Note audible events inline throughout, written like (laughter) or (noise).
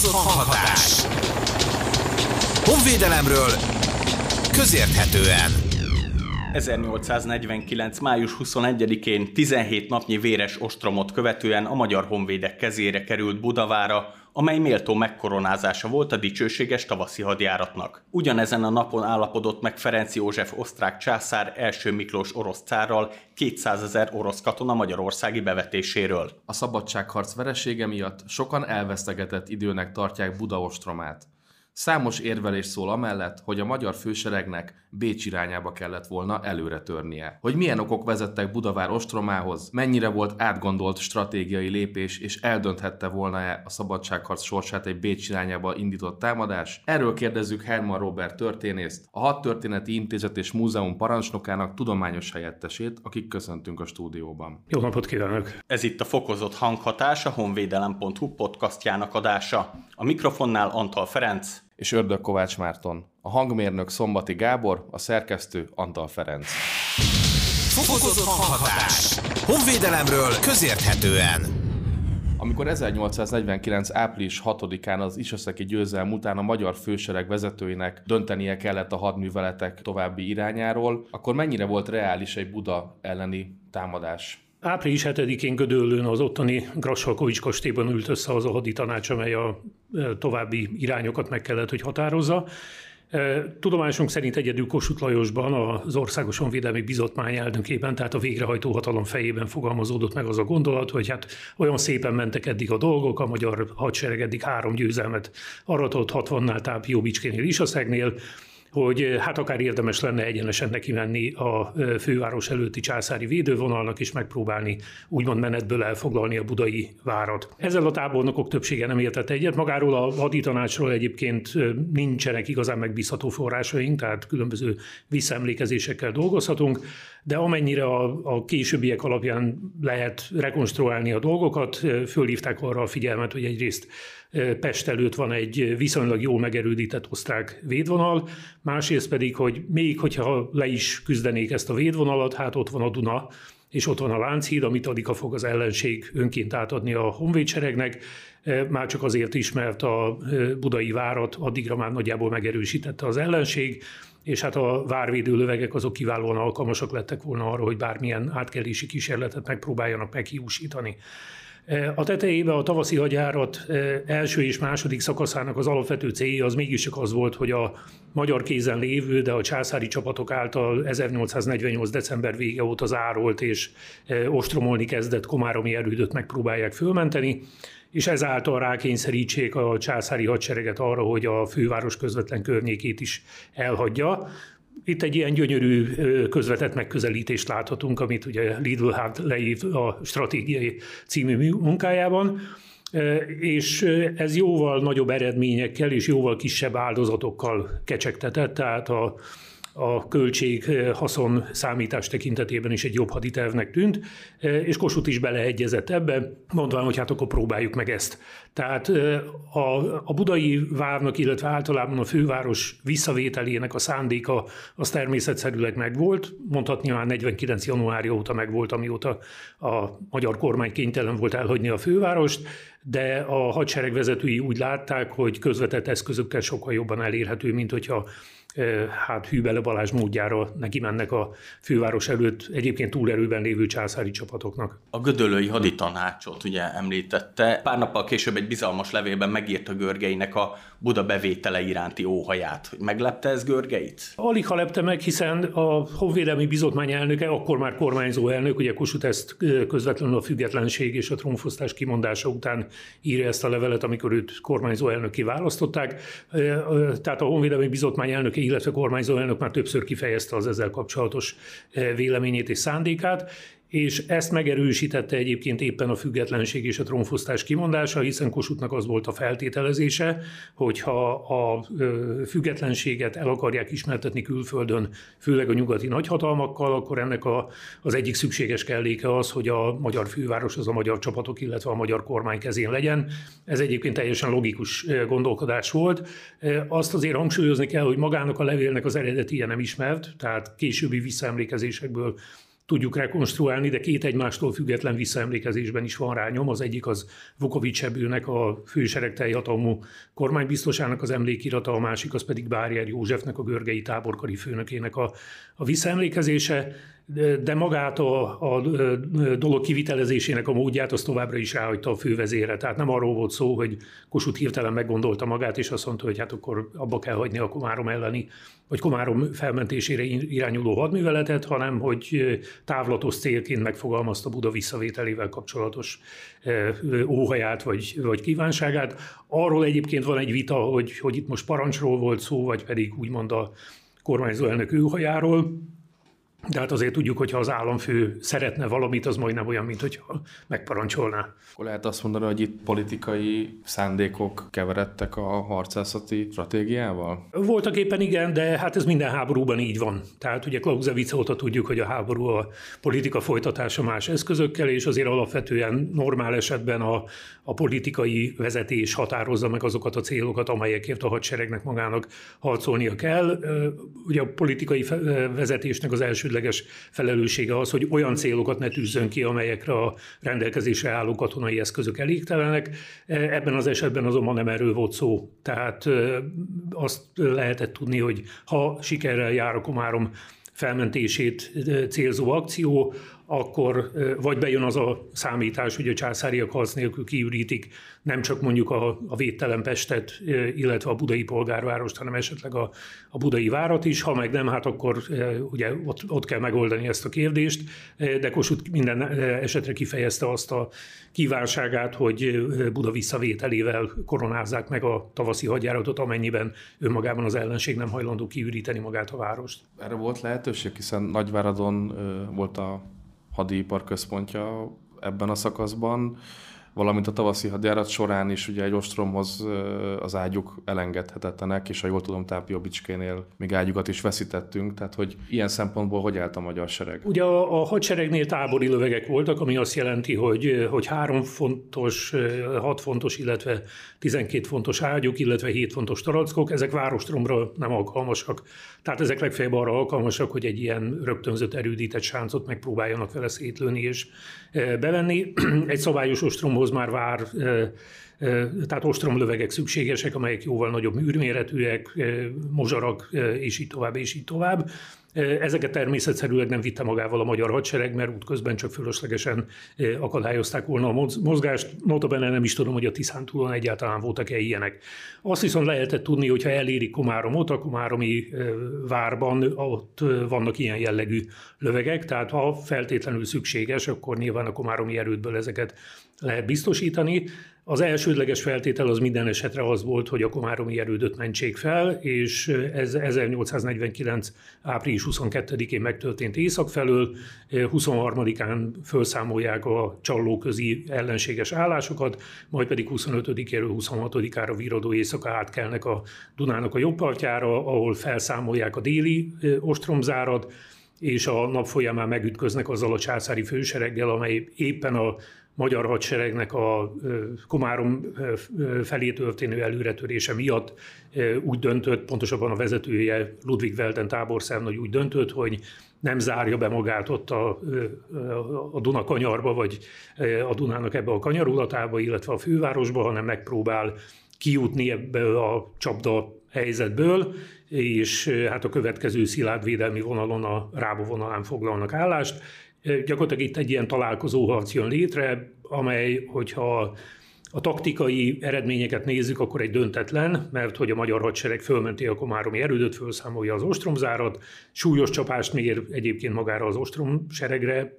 Fokozott hanghatás. Honvédelemről közérthetően. 1849. május 21-én 17 napnyi véres ostromot követően a magyar honvédek kezére került Budavára, amely méltó megkoronázása volt a dicsőséges tavaszi hadjáratnak. Ugyanezen a napon állapodott meg Ferenc József osztrák császár első Miklós orosz cárral 200 ezer orosz katona magyarországi bevetéséről. A szabadságharc veresége miatt sokan elvesztegetett időnek tartják Buda ostromát. Számos érvelés szól amellett, hogy a magyar főseregnek Bécs irányába kellett volna előre törnie. Hogy milyen okok vezettek Budavár ostromához, mennyire volt átgondolt stratégiai lépés, és eldönthette volna-e a szabadságharc sorsát egy Bécs irányába indított támadás? Erről kérdezzük Herman Robert történészt, a Hat Történeti Intézet és Múzeum parancsnokának tudományos helyettesét, akik köszöntünk a stúdióban. Jó napot kívánok! Ez itt a Fokozott Hanghatás, a honvédelem.hu podcastjának adása. A mikrofonnál Antal Ferenc, és Ördög Kovács Márton. A hangmérnök Szombati Gábor, a szerkesztő Antal Ferenc. Fokozott hanghatás. Honvédelemről közérthetően. Amikor 1849. április 6-án az Isaszeki győzelm után a magyar fősereg vezetőinek döntenie kellett a hadműveletek további irányáról, akkor mennyire volt reális egy Buda elleni támadás? Április 7-én Gödöllőn az ottani Grassalkovics kastélyban ült össze az a haditanács, amely a további irányokat meg kellett, hogy határozza. Tudomásunk szerint egyedül Kossuth Lajosban, az Országos Honvédelmi Bizotmány elnökében, tehát a végrehajtó hatalom fejében fogalmazódott meg az a gondolat, hogy hát olyan szépen mentek eddig a dolgok, a magyar hadsereg eddig három győzelmet aratott 60-nál táp Jóbicskénél, Isaszegnél, hogy hát akár érdemes lenne egyenesen neki menni a főváros előtti császári védővonalnak, és megpróbálni úgymond menetből elfoglalni a budai várat. Ezzel a tábornokok többsége nem értett egyet. Magáról a haditanácsról egyébként nincsenek igazán megbízható forrásaink, tehát különböző visszaemlékezésekkel dolgozhatunk, de amennyire a, a későbbiek alapján lehet rekonstruálni a dolgokat, fölhívták arra a figyelmet, hogy egyrészt Pest előtt van egy viszonylag jól megerődített osztrák védvonal, másrészt pedig, hogy még hogyha le is küzdenék ezt a védvonalat, hát ott van a Duna, és ott van a Lánchíd, amit addig a fog az ellenség önként átadni a honvédseregnek, már csak azért is, mert a budai várat addigra már nagyjából megerősítette az ellenség, és hát a várvédő lövegek azok kiválóan alkalmasak lettek volna arra, hogy bármilyen átkelési kísérletet megpróbáljanak meghiúsítani. A tetejében a tavaszi hagyárat első és második szakaszának az alapvető célja az mégiscsak az volt, hogy a magyar kézen lévő, de a császári csapatok által 1848. december vége óta zárolt és ostromolni kezdett komáromi erődöt megpróbálják fölmenteni és ezáltal rákényszerítsék a császári hadsereget arra, hogy a főváros közvetlen környékét is elhagyja. Itt egy ilyen gyönyörű közvetett megközelítést láthatunk, amit ugye Lidl hát leív a stratégiai című munkájában és ez jóval nagyobb eredményekkel és jóval kisebb áldozatokkal kecsegtetett, tehát a a költség-haszon számítás tekintetében is egy jobb haditervnek tűnt, és Kossuth is beleegyezett ebbe, mondván, hogy hát akkor próbáljuk meg ezt. Tehát a, a budai várnak, illetve általában a főváros visszavételének a szándéka az természetszerűleg megvolt, mondhatni már 49. januárja óta megvolt, amióta a magyar kormány kénytelen volt elhagyni a fővárost, de a hadsereg vezetői úgy látták, hogy közvetett eszközökkel sokkal jobban elérhető, mint hogyha hát Hűbele Balázs módjára neki mennek a főváros előtt egyébként túlerőben lévő császári csapatoknak. A gödölői haditanácsot ugye említette. Pár nappal később egy bizalmas levélben megírta Görgeinek a Buda bevétele iránti óhaját. Meglepte ez Görgeit? Alig ha lepte meg, hiszen a Honvédelmi Bizotmány elnöke, akkor már kormányzó elnök, ugye Kossuth ezt közvetlenül a függetlenség és a trónfosztás kimondása után írja ezt a levelet, amikor őt kormányzó elnöki választották. Tehát a Honvédelmi Bizotmány elnöke, illetve kormányzó elnök már többször kifejezte az ezzel kapcsolatos véleményét és szándékát, és ezt megerősítette egyébként éppen a függetlenség és a trónfosztás kimondása, hiszen Kossuthnak az volt a feltételezése, hogyha a függetlenséget el akarják ismertetni külföldön, főleg a nyugati nagyhatalmakkal, akkor ennek a, az egyik szükséges kelléke az, hogy a magyar főváros az a magyar csapatok, illetve a magyar kormány kezén legyen. Ez egyébként teljesen logikus gondolkodás volt. Azt azért hangsúlyozni kell, hogy magának a levélnek az eredeti nem ismert, tehát későbbi visszaemlékezésekből tudjuk rekonstruálni, de két egymástól független visszaemlékezésben is van rányom. Az egyik az Vukovics Ebőnek, a fősereg teljehatalmú kormánybiztosának az emlékirata, a másik az pedig Bárjer Józsefnek, a görgei táborkari főnökének a, a visszaemlékezése de magát a, a dolog kivitelezésének a módját az továbbra is ráhagyta a fővezére. Tehát nem arról volt szó, hogy Kossuth hirtelen meggondolta magát, és azt mondta, hogy hát akkor abba kell hagyni a Komárom elleni, vagy Komárom felmentésére irányuló hadműveletet, hanem hogy távlatos célként megfogalmazta Buda visszavételével kapcsolatos óhaját vagy, vagy kívánságát. Arról egyébként van egy vita, hogy, hogy itt most parancsról volt szó, vagy pedig úgymond a kormányzó elnök őhajáról. De hát azért tudjuk, hogy ha az államfő szeretne valamit, az majdnem olyan, mint hogyha megparancsolná. Akkor lehet azt mondani, hogy itt politikai szándékok keveredtek a harcászati stratégiával? Voltak éppen igen, de hát ez minden háborúban így van. Tehát ugye Clausewitz óta tudjuk, hogy a háború a politika folytatása más eszközökkel, és azért alapvetően normál esetben a, a politikai vezetés határozza meg azokat a célokat, amelyekért a hadseregnek magának harcolnia kell. Ugye a politikai vezetésnek az első elsődleges felelőssége az, hogy olyan célokat ne tűzzön ki, amelyekre a rendelkezésre álló katonai eszközök elégtelenek. Ebben az esetben azonban nem erről volt szó. Tehát azt lehetett tudni, hogy ha sikerrel jár a Komárom felmentését célzó akció, akkor vagy bejön az a számítás, hogy a császáriak harc nélkül kiürítik nem csak mondjuk a, a védtelen Pestet, illetve a budai polgárvárost, hanem esetleg a, a budai várat is. Ha meg nem, hát akkor ugye ott, ott kell megoldani ezt a kérdést, de Kossuth minden esetre kifejezte azt a kívánságát, hogy Buda visszavételével koronázzák meg a tavaszi hadjáratot, amennyiben önmagában az ellenség nem hajlandó kiüríteni magát a várost. Erre volt lehetőség, hiszen Nagyváradon volt a hadipar központja ebben a szakaszban, valamint a tavaszi hadjárat során is ugye egy ostromhoz az ágyuk elengedhetetlenek, és ha jól tudom, Tápióbicskénél még ágyukat is veszítettünk, tehát hogy ilyen szempontból hogy állt a magyar sereg? Ugye a, a hadseregnél tábori lövegek voltak, ami azt jelenti, hogy, hogy három fontos, hat fontos, illetve 12 fontos ágyuk, illetve 7 fontos tarackok, ezek várostromra nem alkalmasak. Tehát ezek legfeljebb arra alkalmasak, hogy egy ilyen rögtönzött erődített sáncot megpróbáljanak vele szétlőni és bevenni. (clears throat) Egy szabályos ostromhoz már vár tehát ostromlövegek szükségesek, amelyek jóval nagyobb műrméretűek, mozsarak, és így tovább, és így tovább. Ezeket természetszerűleg nem vitte magával a magyar hadsereg, mert útközben csak fölöslegesen akadályozták volna a mozgást. Notabene nem is tudom, hogy a Tiszántúlon egyáltalán voltak-e ilyenek. Azt viszont lehetett tudni, hogy ha elérik Komáromot, a Komáromi várban ott vannak ilyen jellegű lövegek, tehát ha feltétlenül szükséges, akkor nyilván a Komáromi erődből ezeket lehet biztosítani. Az elsődleges feltétel az minden esetre az volt, hogy a komáromi erődöt mentsék fel, és ez 1849. április 22-én megtörtént észak felől, 23-án felszámolják a csallóközi ellenséges állásokat, majd pedig 25-éről 26-ára viradó éjszaka átkelnek a Dunának a jobb partjára, ahol felszámolják a déli ostromzárat, és a nap folyamán megütköznek azzal a császári fősereggel, amely éppen a magyar hadseregnek a Komárom felé történő előretörése miatt úgy döntött, pontosabban a vezetője Ludwig Welten táborszernagy úgy döntött, hogy nem zárja be magát ott a, a Duna kanyarba, vagy a Dunának ebbe a kanyarulatába, illetve a fővárosba, hanem megpróbál kijutni ebből a csapda helyzetből, és hát a következő szilárd védelmi vonalon, a Rába vonalán foglalnak állást, Gyakorlatilag itt egy ilyen találkozóharc jön létre, amely, hogyha a taktikai eredményeket nézzük, akkor egy döntetlen, mert hogy a magyar hadsereg fölmenti a komáromi erődöt, felszámolja az ostromzárat, súlyos csapást mér egyébként magára az ostromseregre,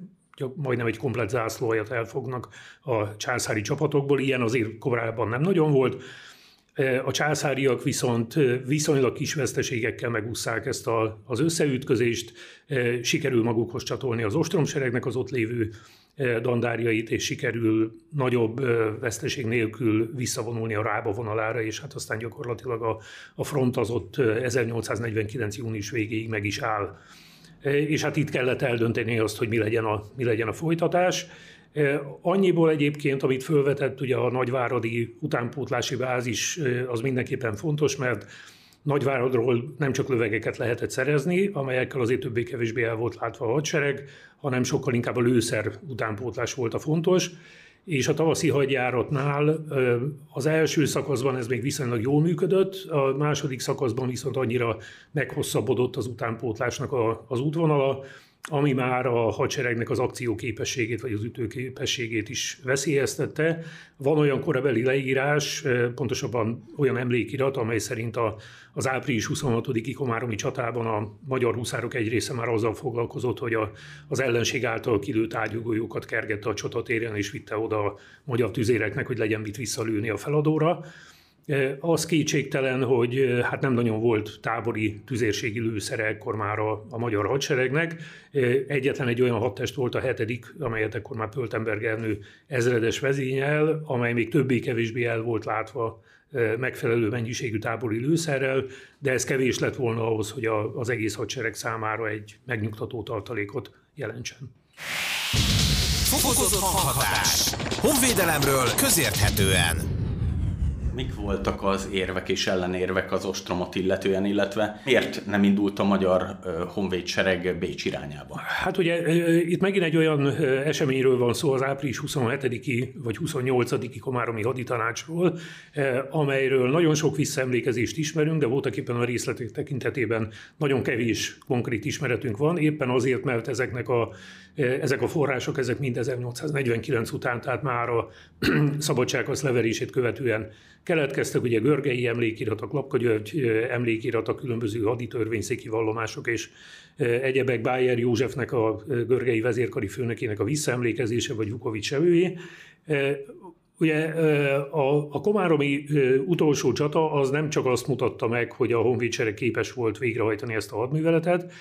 majdnem egy komplet zászlóajat elfognak a császári csapatokból, ilyen azért korábban nem nagyon volt. A császáriak viszont viszonylag kis veszteségekkel megúszszák ezt a, az összeütközést, sikerül magukhoz csatolni az ostromseregnek az ott lévő dandárjait, és sikerül nagyobb veszteség nélkül visszavonulni a Rába vonalára, és hát aztán gyakorlatilag a, a front az ott 1849. június végéig meg is áll. És hát itt kellett eldönteni azt, hogy mi legyen a, mi legyen a folytatás. Annyiból egyébként, amit felvetett, ugye a nagyváradi utánpótlási bázis az mindenképpen fontos, mert Nagyváradról nem csak lövegeket lehetett szerezni, amelyekkel azért többé-kevésbé el volt látva a hadsereg, hanem sokkal inkább a lőszer utánpótlás volt a fontos, és a tavaszi hadjáratnál az első szakaszban ez még viszonylag jól működött, a második szakaszban viszont annyira meghosszabbodott az utánpótlásnak az útvonala, ami már a hadseregnek az akcióképességét vagy az ütőképességét is veszélyeztette. Van olyan korabeli leírás, pontosabban olyan emlékirat, amely szerint a, az április 26-i komáromi csatában a magyar huszárok egy része már azzal foglalkozott, hogy a, az ellenség által kilőtt ágyugójókat kergette a csatatéren, és vitte oda a magyar tüzéreknek, hogy legyen mit visszalőni a feladóra. Az kétségtelen, hogy hát nem nagyon volt tábori tüzérségi lőszere ekkor már a, a magyar hadseregnek. Egyetlen egy olyan hadtest volt a hetedik, amelyet ekkor már Pöltenberg elnő ezredes vezényel, amely még többé-kevésbé el volt látva megfelelő mennyiségű tábori lőszerrel, de ez kevés lett volna ahhoz, hogy a, az egész hadsereg számára egy megnyugtató tartalékot jelentsen. Fokozott hanghatás. Honvédelemről közérthetően mik voltak az érvek és ellenérvek az ostromot illetően, illetve miért nem indult a magyar honvédsereg Bécs irányába? Hát ugye itt megint egy olyan eseményről van szó, az április 27-i vagy 28-i Komáromi haditanácsról, amelyről nagyon sok visszaemlékezést ismerünk, de voltak éppen a részletek tekintetében nagyon kevés konkrét ismeretünk van, éppen azért, mert ezeknek a, ezek a források, ezek mind 1849 után, tehát már a (clears throat) szabadsághoz leverését követően Keletkeztek ugye Görgei emlékiratok, Lapka György emlékiratok, különböző haditörvényszéki vallomások és egyebek Bájer Józsefnek, a Görgei vezérkari főnökének a visszaemlékezése, vagy Vukovics evőjé. Ugye a, a komáromi utolsó csata az nem csak azt mutatta meg, hogy a honvédsereg képes volt végrehajtani ezt a hadműveletet,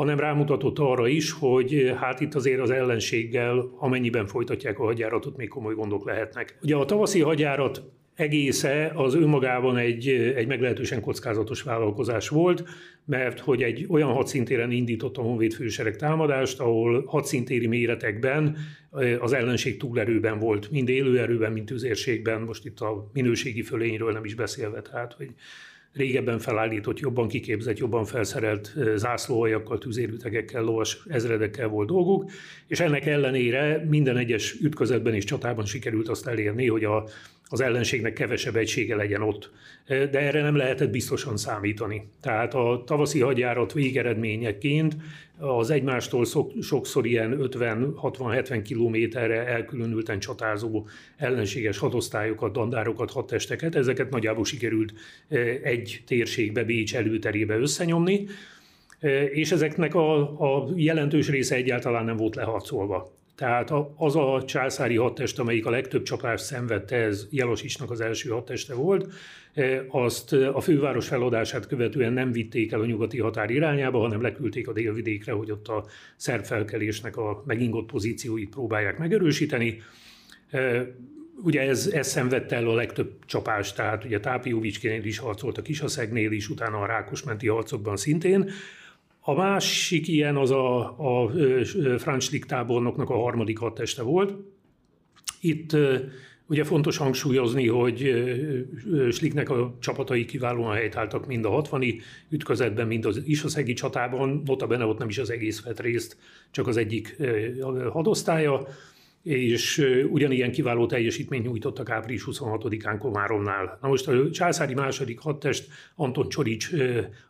hanem rámutatott arra is, hogy hát itt azért az ellenséggel, amennyiben folytatják a hadjáratot, még komoly gondok lehetnek. Ugye a tavaszi hadjárat egésze az önmagában egy, egy meglehetősen kockázatos vállalkozás volt, mert hogy egy olyan hadszintéren indított a Honvéd fősereg támadást, ahol hadszintéri méretekben az ellenség túlerőben volt, mind élőerőben, mind tüzérségben, most itt a minőségi fölényről nem is beszélve, tehát hogy régebben felállított, jobban kiképzett, jobban felszerelt zászlóhajakkal, tüzérütegekkel, lovas ezredekkel volt dolguk, és ennek ellenére minden egyes ütközetben és csatában sikerült azt elérni, hogy a az ellenségnek kevesebb egysége legyen ott. De erre nem lehetett biztosan számítani. Tehát a tavaszi hadjárat végeredményeként az egymástól sokszor ilyen 50-60-70 kilométerre elkülönülten csatázó ellenséges hadosztályokat, dandárokat, hadtesteket, ezeket nagyjából sikerült egy térségbe, Bécs előterébe összenyomni, és ezeknek a, a jelentős része egyáltalán nem volt leharcolva. Tehát az a császári hadtest, amelyik a legtöbb csapást szenvedte, ez Jelosisnak az első hadteste volt, e, azt a főváros feladását követően nem vitték el a nyugati határ irányába, hanem leküldték a délvidékre, hogy ott a szerb felkelésnek a megingott pozícióit próbálják megerősíteni. E, ugye ez, ez szenvedte el a legtöbb csapást, tehát ugye Tápióvicskénél is harcolt, a Kisaszegnél is, utána a Rákosmenti harcokban szintén. A másik ilyen az a, a Franz tábornoknak a harmadik hadteste volt. Itt ugye fontos hangsúlyozni, hogy Schlicknek a csapatai kiválóan helytáltak mind a 60 ütközetben, mind az Isaszegi csatában, notabene ott nem is az egész vett részt, csak az egyik hadosztálya és ugyanilyen kiváló teljesítményt nyújtottak április 26-án Komáromnál. Na most a császári második hadtest Anton Csorics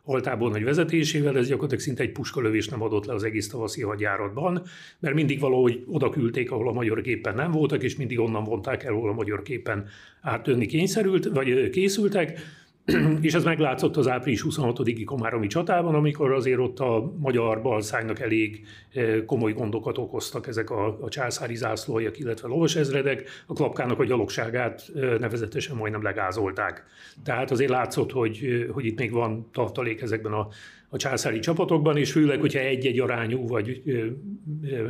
altából nagy vezetésével, ez gyakorlatilag szinte egy puskalövés nem adott le az egész tavaszi hadjáratban, mert mindig valahogy oda küldték, ahol a magyar képen nem voltak, és mindig onnan vonták el, ahol a magyar képen áttönni kényszerült, vagy készültek, (clears throat) és ez meglátszott az április 26-i Komáromi csatában, amikor azért ott a magyar balszánynak elég eh, komoly gondokat okoztak ezek a, a császári zászlójak, illetve lovasezredek, a klapkának a gyalogságát eh, nevezetesen majdnem legázolták. Tehát azért látszott, hogy, eh, hogy itt még van tartalék ezekben a, a császári csapatokban, és főleg, hogyha egy-egy arányú, vagy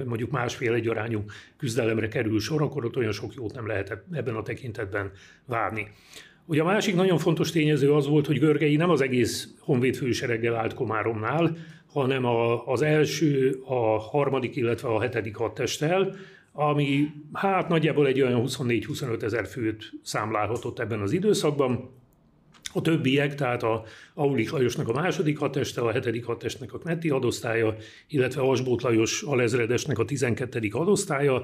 mondjuk másfél egy arányú küzdelemre kerül sor, akkor ott olyan sok jót nem lehet ebben a tekintetben várni. Ugye a másik nagyon fontos tényező az volt, hogy Görgei nem az egész honvéd fősereggel állt Komáromnál, hanem a, az első, a harmadik, illetve a hetedik hadtesttel, ami hát nagyjából egy olyan 24-25 ezer főt számlálhatott ebben az időszakban. A többiek, tehát a Aulik Lajosnak a második hadteste, a hetedik hadtestnek a Knetti hadosztálya, illetve Asbót Lajos alezredesnek a tizenkettedik hadosztálya,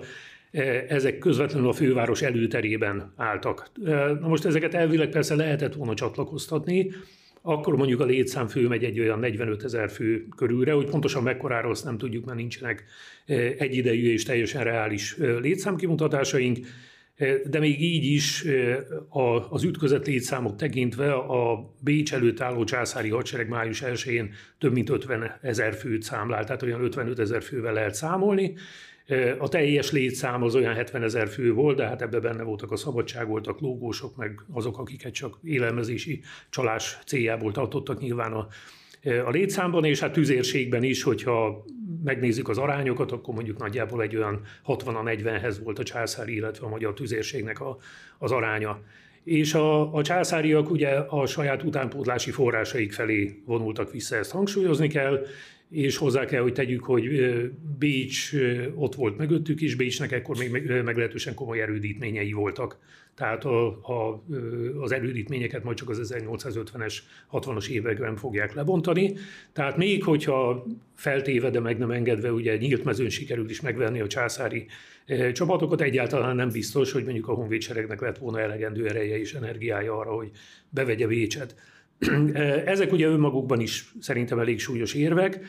ezek közvetlenül a főváros előterében álltak. Na most ezeket elvileg persze lehetett volna csatlakoztatni, akkor mondjuk a létszám főmegy egy olyan 45 ezer fő körülre, hogy pontosan mekkorára azt nem tudjuk, mert nincsenek egyidejű és teljesen reális létszámkimutatásaink, de még így is az ütközet létszámok tekintve a Bécs előtt álló császári hadsereg május 1-én több mint 50 ezer főt számlál, tehát olyan 55 ezer fővel lehet számolni. A teljes létszám az olyan 70 ezer fő volt, de hát ebben benne voltak a szabadság, voltak lógósok, meg azok, akiket csak élelmezési csalás céljából tartottak nyilván a, a létszámban, és hát tüzérségben is, hogyha megnézzük az arányokat, akkor mondjuk nagyjából egy olyan 60 a 40-hez volt a császári, illetve a magyar tüzérségnek a, az aránya. És a, a császáriak ugye a saját utánpótlási forrásaik felé vonultak vissza, ezt hangsúlyozni kell, és hozzá kell, hogy tegyük, hogy Bécs ott volt mögöttük is, Bécsnek ekkor még meglehetősen komoly erődítményei voltak. Tehát a, a, az erődítményeket majd csak az 1850-es, 60-as években fogják lebontani. Tehát még hogyha feltéve, de meg nem engedve, ugye nyílt mezőn sikerül is megvenni a császári csapatokat, egyáltalán nem biztos, hogy mondjuk a honvédseregnek lett volna elegendő ereje és energiája arra, hogy bevegye Bécset. Ezek ugye önmagukban is szerintem elég súlyos érvek.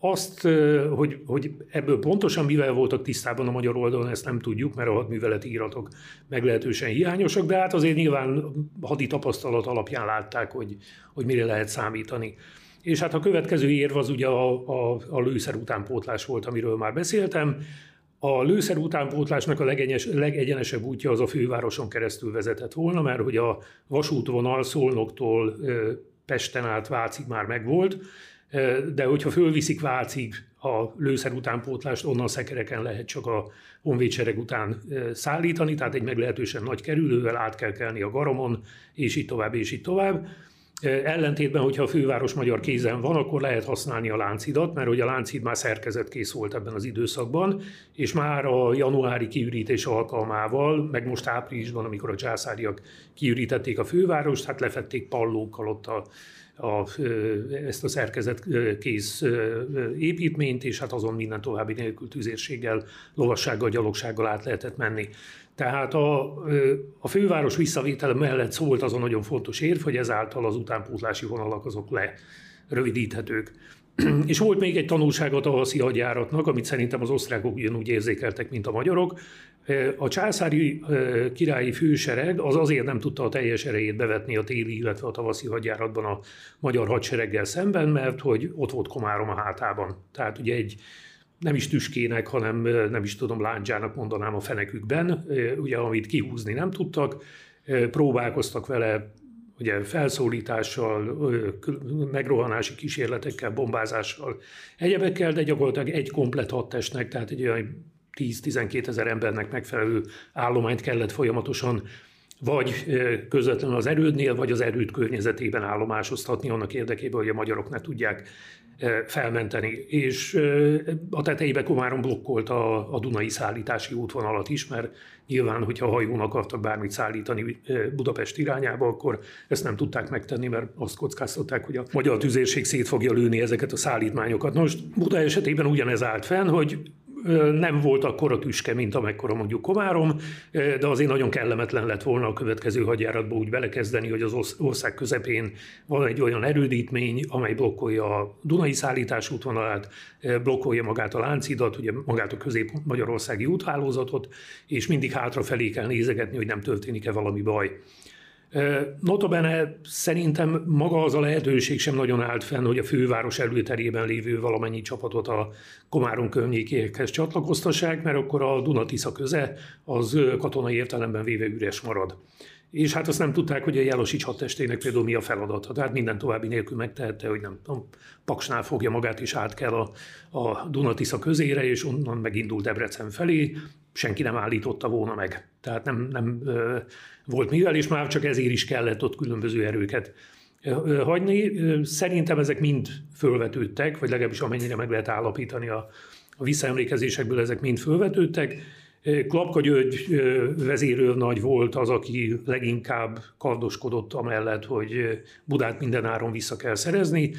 Azt, hogy, hogy ebből pontosan mivel voltak tisztában a magyar oldalon, ezt nem tudjuk, mert a hadműveleti íratok meglehetősen hiányosak, de hát azért nyilván hadi tapasztalat alapján látták, hogy, hogy mire lehet számítani. És hát a következő érv az ugye a, a, a lőszer utánpótlás volt, amiről már beszéltem. A lőszer utánpótlásnak a legegyes, legegyenesebb útja az a fővároson keresztül vezetett volna, mert hogy a vasútvonal Szolnoktól Pesten át Vácig már megvolt, de hogyha fölviszik Vácig a lőszer utánpótlást, onnan szekereken lehet csak a honvédsereg után szállítani, tehát egy meglehetősen nagy kerülővel át kell kelni a Garamon, és így tovább, és így tovább. Ellentétben, hogyha a főváros magyar kézen van, akkor lehet használni a láncidat, mert hogy a láncid már szerkezetkész volt ebben az időszakban, és már a januári kiürítés alkalmával, meg most áprilisban, amikor a császáriak kiürítették a fővárost, hát lefették pallókkal ott a, a, ezt a szerkezet kész építményt, és hát azon minden további nélkül tüzérséggel, lovassággal, gyalogsággal át lehetett menni. Tehát a, a főváros visszavétele mellett szólt az a nagyon fontos érv, hogy ezáltal az utánpótlási vonalak azok lerövidíthetők. (clears throat) És volt még egy tanulság a tavaszi hadjáratnak, amit szerintem az osztrákok ugyanúgy érzékeltek, mint a magyarok. A császári királyi fősereg az azért nem tudta a teljes erejét bevetni a téli, illetve a tavaszi hadjáratban a magyar hadsereggel szemben, mert hogy ott volt Komárom a hátában. Tehát ugye egy nem is tüskének, hanem nem is tudom, láncsának mondanám a fenekükben, ugye amit kihúzni nem tudtak, próbálkoztak vele ugye felszólítással, megrohanási kísérletekkel, bombázással, egyebekkel, de gyakorlatilag egy komplet hadtestnek, tehát egy olyan 10-12 ezer embernek megfelelő állományt kellett folyamatosan vagy közvetlenül az erődnél, vagy az erőd környezetében állomásoztatni annak érdekében, hogy a magyarok ne tudják felmenteni. És a tetejébe Komárom blokkolt a, a Dunai szállítási útvonalat is, mert nyilván, hogyha hajón akartak bármit szállítani Budapest irányába, akkor ezt nem tudták megtenni, mert azt kockáztatták, hogy a magyar tüzérség szét fogja lőni ezeket a szállítmányokat. Most Buda esetében ugyanez állt fenn, hogy nem volt akkora tüske, mint amekkora mondjuk Komárom, de azért nagyon kellemetlen lett volna a következő hadjáratba úgy belekezdeni, hogy az ország közepén van egy olyan erődítmény, amely blokkolja a Dunai szállítás útvonalát, blokkolja magát a Láncidat, ugye magát a közép-magyarországi úthálózatot, és mindig hátrafelé kell nézegetni, hogy nem történik-e valami baj. Notabene szerintem maga az a lehetőség sem nagyon állt fenn, hogy a főváros előterében lévő valamennyi csapatot a Komárom környékéhez csatlakoztassák, mert akkor a Dunatisza köze az katonai értelemben véve üres marad. És hát azt nem tudták, hogy a Jelosics hadtestének például mi a feladata. Tehát minden további nélkül megtehette, hogy nem tudom, Paksnál fogja magát, és át kell a, a Dunatisza közére, és onnan megindul Debrecen felé, senki nem állította volna meg. Tehát nem, nem volt mivel, és már csak ezért is kellett ott különböző erőket hagyni. Szerintem ezek mind fölvetődtek, vagy legalábbis amennyire meg lehet állapítani a, a visszaemlékezésekből, ezek mind fölvetődtek. Klapka György vezérőrnagy volt az, aki leginkább kardoskodott amellett, hogy Budát minden áron vissza kell szerezni,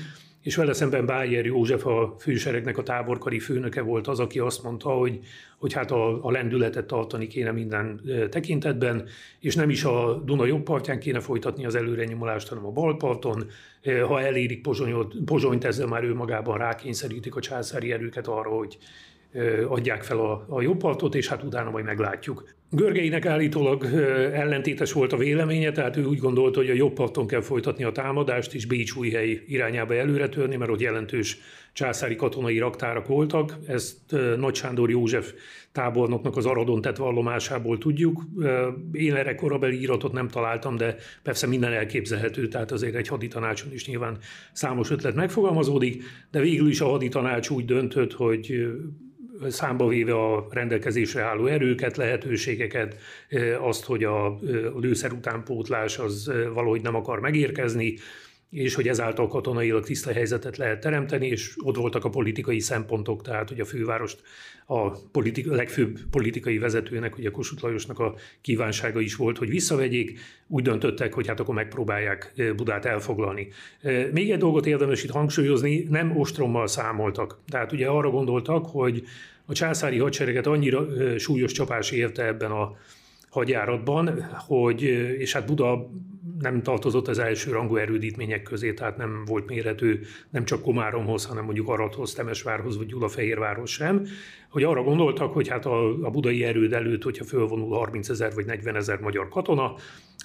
és vele szemben Bájer József, a főseregnek a táborkari főnöke volt az, aki azt mondta, hogy, hogy hát a, a lendületet tartani kéne minden tekintetben, és nem is a Duna jobb partján kéne folytatni az előrenyomulást, hanem a bal parton. Ha elérik Pozsonyot, Pozsonyt, ezzel már ő magában rákényszerítik a császári erőket arra, hogy adják fel a, a jobb partot, és hát utána majd meglátjuk. Görgeinek állítólag ellentétes volt a véleménye, tehát ő úgy gondolta, hogy a jobb kell folytatni a támadást, és Bécs újhely irányába előre törni, mert ott jelentős császári katonai raktárak voltak. Ezt Nagy Sándor József tábornoknak az Aradon tett vallomásából tudjuk. Én erre korabeli íratot nem találtam, de persze minden elképzelhető, tehát azért egy haditanácson is nyilván számos ötlet megfogalmazódik, de végül is a haditanács úgy döntött, hogy számba véve a rendelkezésre álló erőket, lehetőségeket, azt, hogy a lőszer utánpótlás az valahogy nem akar megérkezni, és hogy ezáltal katonailag tiszta helyzetet lehet teremteni, és ott voltak a politikai szempontok, tehát hogy a fővárost a, politika, a legfőbb politikai vezetőnek, ugye Kossuth Lajosnak a kívánsága is volt, hogy visszavegyék, úgy döntöttek, hogy hát akkor megpróbálják Budát elfoglalni. Még egy dolgot érdemes itt hangsúlyozni, nem ostrommal számoltak. Tehát ugye arra gondoltak, hogy a császári hadsereget annyira súlyos csapás érte ebben a hadjáratban, hogy, és hát Buda nem tartozott az első rangú erődítmények közé, tehát nem volt mérhető nem csak Komáromhoz, hanem mondjuk Arathoz, Temesvárhoz vagy Gyulafehérvárhoz sem, hogy arra gondoltak, hogy hát a, a budai erőd előtt, hogyha fölvonul 30 ezer vagy 40 ezer magyar katona,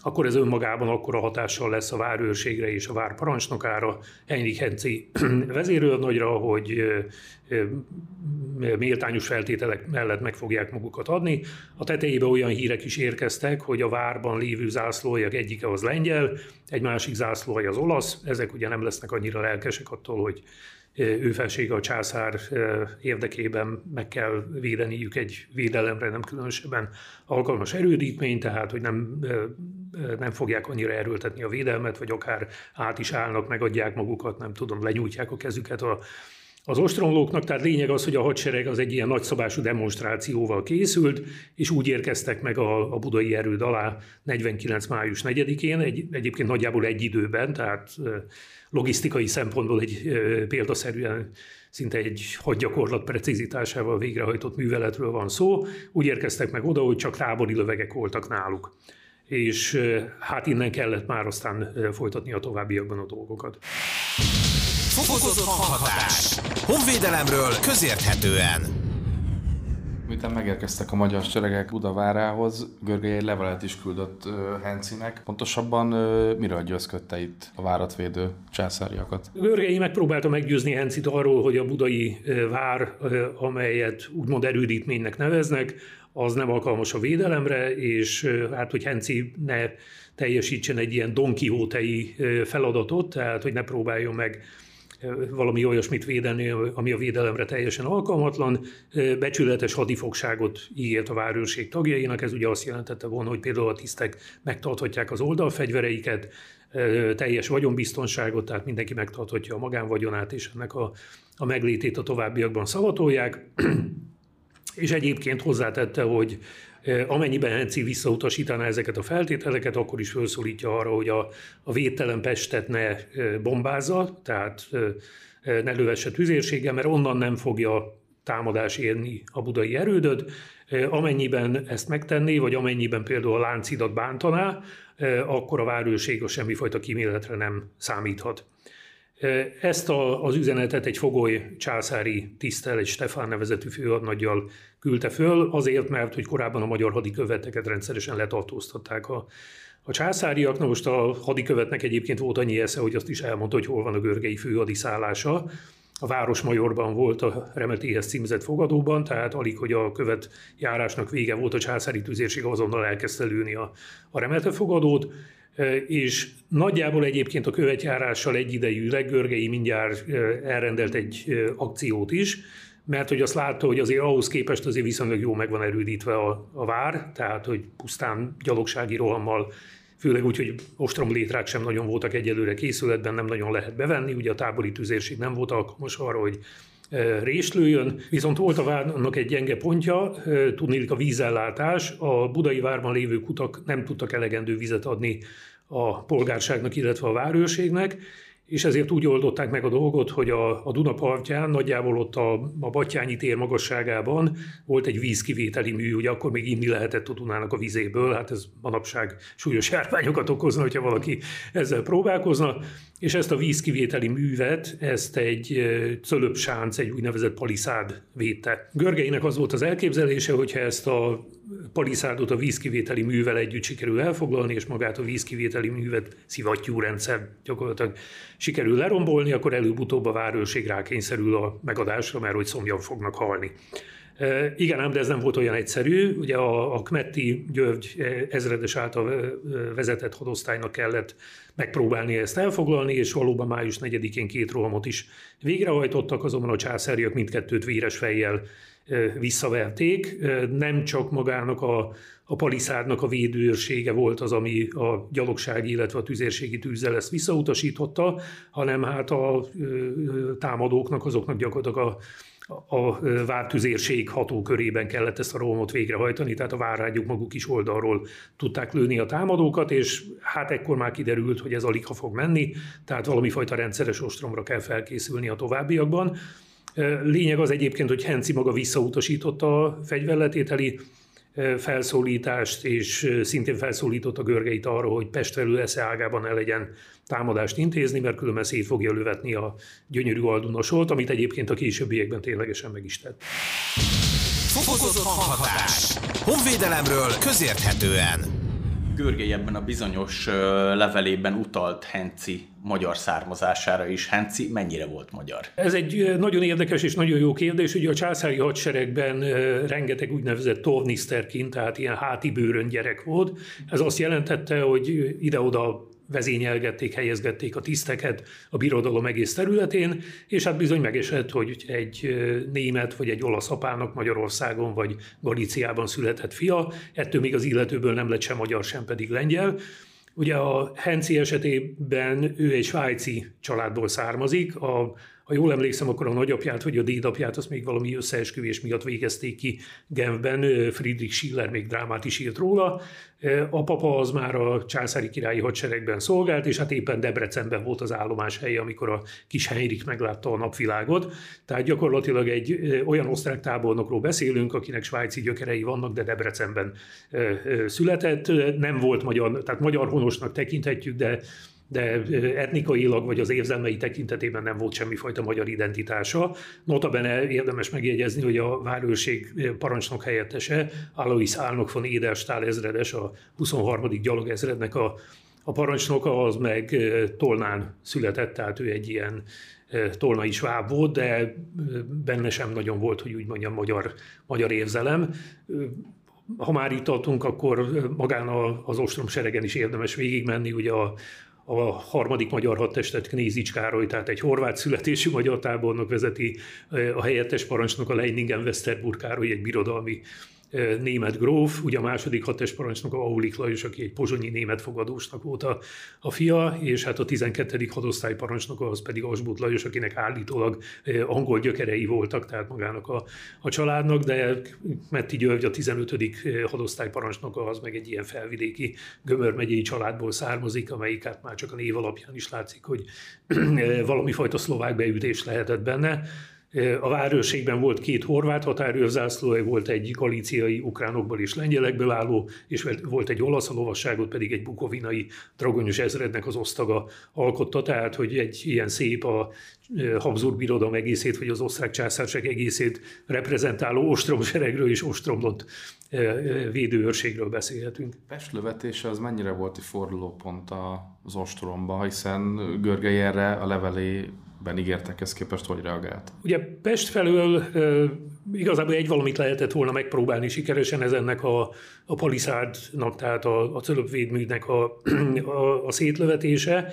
akkor ez önmagában akkora hatással lesz a várőrségre és a vár parancsnokára, Heinrich Henci (clears throat) vezérőrnagyra, hogy méltányos feltételek mellett meg fogják magukat adni. A tetejébe olyan hírek is érkeztek, hogy a várban lévő zászlójak egyike az lengyel, egy másik zászlója az olasz. Ezek ugye nem lesznek annyira lelkesek attól, hogy ő felsége a császár érdekében meg kell védeniük egy védelemre nem különösebben alkalmas erődítmény, tehát hogy nem, nem fogják annyira erőltetni a védelmet, vagy akár át is állnak, megadják magukat, nem tudom, lenyújtják a kezüket a az ostromlóknak, tehát lényeg az, hogy a hadsereg az egy ilyen nagyszabású demonstrációval készült, és úgy érkeztek meg a, a budai erőd alá 49. május 4-én, egy, egyébként nagyjából egy időben, tehát logisztikai szempontból egy példaszerűen szinte egy hadgyakorlat precizitásával végrehajtott műveletről van szó. Úgy érkeztek meg oda, hogy csak tábori lövegek voltak náluk és hát innen kellett már aztán folytatni a továbbiakban a dolgokat. Fokozott hanghatás. Honvédelemről közérthetően. Miután megérkeztek a magyar seregek Budavárához, Görgely egy levelet is küldött uh, Hencinek. Pontosabban uh, miről győzködte itt a várat védő császáriakat? Görgely megpróbálta meggyőzni Hencit arról, hogy a budai uh, vár, uh, amelyet úgymond erődítménynek neveznek, az nem alkalmas a védelemre, és uh, hát, hogy Henci ne teljesítsen egy ilyen Don Quixote-i feladatot, tehát, hogy ne próbáljon meg valami olyasmit védeni, ami a védelemre teljesen alkalmatlan. Becsületes hadifogságot ígért a várőrség tagjainak, ez ugye azt jelentette volna, hogy például a tisztek megtarthatják az oldalfegyvereiket, teljes vagyonbiztonságot, tehát mindenki megtarthatja a magánvagyonát, és ennek a, a meglétét a továbbiakban szavatolják. (clears throat) és egyébként hozzátette, hogy Amennyiben Henci visszautasítaná ezeket a feltételeket, akkor is felszólítja arra, hogy a, a védtelen Pestet ne bombázza, tehát ne lövesse tüzérséggel, mert onnan nem fogja támadás érni a budai erődöt. Amennyiben ezt megtenné, vagy amennyiben például a láncidat bántaná, akkor a várőrség a semmifajta kíméletre nem számíthat. Ezt a, az üzenetet egy fogoly császári tisztel, egy Stefán nevezetű főadnaggyal küldte föl, azért, mert hogy korábban a magyar hadiköveteket rendszeresen letartóztatták a, a császáriak. Na most a hadikövetnek egyébként volt annyi esze, hogy azt is elmondta, hogy hol van a görgei főhadiszállása. A Városmajorban volt a Remetéhez címzett fogadóban, tehát alig, hogy a követ járásnak vége volt, a császári tüzérség azonnal elkezdte lőni a, a Remete fogadót és nagyjából egyébként a követjárással egyidejűleg Görgei mindjárt elrendelt egy akciót is, mert hogy azt látta, hogy azért ahhoz képest azért viszonylag jó meg van erődítve a, a vár, tehát hogy pusztán gyalogsági rohammal, főleg úgy, hogy ostromlétrák sem nagyon voltak egyelőre készületben, nem nagyon lehet bevenni, ugye a tábori tüzérség nem volt alkalmas arra, hogy réslőjön, viszont volt a várnak egy gyenge pontja, tudnélik a vízellátás, a budai várban lévő kutak nem tudtak elegendő vizet adni a polgárságnak, illetve a várőrségnek, és ezért úgy oldották meg a dolgot, hogy a, a Duna partján, nagyjából ott a, a Batyányi tér magasságában volt egy vízkivételi mű, ugye akkor még inni lehetett a Dunának a vizéből, hát ez manapság súlyos járványokat okozna, hogyha valaki ezzel próbálkozna, és ezt a vízkivételi művet, ezt egy cölöpsánc, egy úgynevezett paliszád védte. Görgeinek az volt az elképzelése, hogyha ezt a paliszádot a vízkivételi művel együtt sikerül elfoglalni, és magát a vízkivételi művet rendszer gyakorlatilag sikerül lerombolni, akkor előbb-utóbb a várőrség rákényszerül a megadásra, mert hogy szomjan fognak halni. Igen, ám de ez nem volt olyan egyszerű. Ugye a, a Kmetti György ezredes által vezetett hadosztálynak kellett megpróbálni ezt elfoglalni, és valóban május 4-én két rohamot is végrehajtottak, azonban a császáriak mindkettőt véres fejjel visszaverték. Nem csak magának a, a paliszádnak a védőrsége volt az, ami a gyalogsági, illetve a tüzérségi tűzzel ezt visszautasította, hanem hát a támadóknak, azoknak gyakorlatilag a a vártüzérség hatókörében kellett ezt a rohamot végrehajtani, tehát a várrágyuk maguk is oldalról tudták lőni a támadókat, és hát ekkor már kiderült, hogy ez alig ha fog menni, tehát valami fajta rendszeres ostromra kell felkészülni a továbbiakban. Lényeg az egyébként, hogy Henci maga visszautasította a fegyverletételi felszólítást, és szintén felszólította Görgeit arra, hogy Pest felül esze ágában ne legyen támadást intézni, mert különben szét fogja lövetni a gyönyörű aldunosolt, amit egyébként a későbbiekben ténylegesen meg is tett. Fokozott hanghatás. Honvédelemről közérthetően. Görgely ebben a bizonyos levelében utalt Henci magyar származására is. Henci mennyire volt magyar? Ez egy nagyon érdekes és nagyon jó kérdés. Ugye a császári hadseregben rengeteg úgynevezett torniszterként, tehát ilyen háti bőrön gyerek volt. Ez azt jelentette, hogy ide-oda vezényelgették, helyezgették a tiszteket a birodalom egész területén, és hát bizony megesett, hogy egy német vagy egy olasz apának Magyarországon vagy Galíciában született fia, ettől még az illetőből nem lett sem magyar, sem pedig lengyel. Ugye a Henci esetében ő egy svájci családból származik, a ha jól emlékszem, akkor a nagyapját vagy a dédapját azt még valami összeesküvés miatt végezték ki Genfben, Friedrich Schiller még drámát is írt róla. A papa az már a császári királyi hadseregben szolgált, és hát éppen Debrecenben volt az állomás helye, amikor a kis Heinrich meglátta a napvilágot. Tehát gyakorlatilag egy olyan osztrák tábornokról beszélünk, akinek svájci gyökerei vannak, de Debrecenben született. Nem volt magyar, tehát magyar honosnak tekinthetjük, de de etnikailag vagy az érzelmei tekintetében nem volt semmifajta magyar identitása. Notabene érdemes megjegyezni, hogy a várőrség parancsnok helyettese, Alois Álnok von Édelstál ezredes, a 23. gyalogezrednek a, a parancsnoka, az meg Tolnán született, tehát ő egy ilyen tolnai sváb volt, de benne sem nagyon volt, hogy úgy mondjam, magyar, magyar érzelem ha már itt tartunk, akkor magán az ostrom seregen is érdemes végigmenni. Ugye a, a harmadik magyar hadtestet Knézics Károly, tehát egy horvát születésű magyar tábornok vezeti, a helyettes parancsnok a Leiningen Westerburg Károly, egy birodalmi német gróf, ugye a második hates parancsnok a Aulik Lajos, aki egy pozsonyi német fogadósnak volt a, a fia, és hát a 12. hadosztály parancsnoka az pedig Asbut Lajos, akinek állítólag angol gyökerei voltak, tehát magának a, a családnak, de Metti György a 15. hadosztály parancsnoka az meg egy ilyen felvidéki Gömör megyei családból származik, amelyik hát már csak a név alapján is látszik, hogy valami fajta szlovák beütés lehetett benne. A várőrségben volt két horvát határőrzászló, volt egy galíciai ukránokból és lengyelekből álló, és volt egy olasz, a lovasságot pedig egy bukovinai dragonyos ezrednek az osztaga alkotta, tehát hogy egy ilyen szép a Habsburg birodalom egészét, vagy az osztrák császárság egészét reprezentáló ostromseregről és ostromlott védőőrségről beszélhetünk. Pest lövetése az mennyire volt egy fordulópont az ostromba, hiszen Görgely erre a levelé ben ígértek, ezt képest hogy reagált? Ugye Pest felől e, igazából egy valamit lehetett volna megpróbálni sikeresen, ez ennek a, a paliszádnak, tehát a, a cölöpvédműnek a, (clears throat) a, a szétlövetése,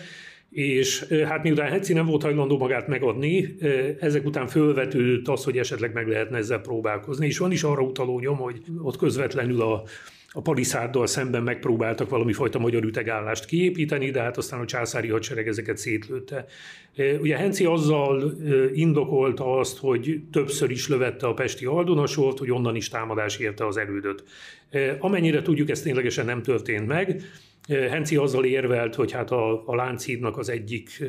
és hát miután Heci nem volt hajlandó magát megadni, ezek után fölvetődött az, hogy esetleg meg lehetne ezzel próbálkozni, és van is arra utaló nyom, hogy ott közvetlenül a, a paliszáddal szemben megpróbáltak valami fajta magyar ütegállást kiépíteni, de hát aztán a császári hadsereg ezeket szétlőtte. Ugye Henci azzal indokolta azt, hogy többször is lövette a pesti aldonasort, hogy onnan is támadás érte az erődöt. Amennyire tudjuk, ez ténylegesen nem történt meg, Henci azzal érvelt, hogy hát a, a Lánchídnak az egyik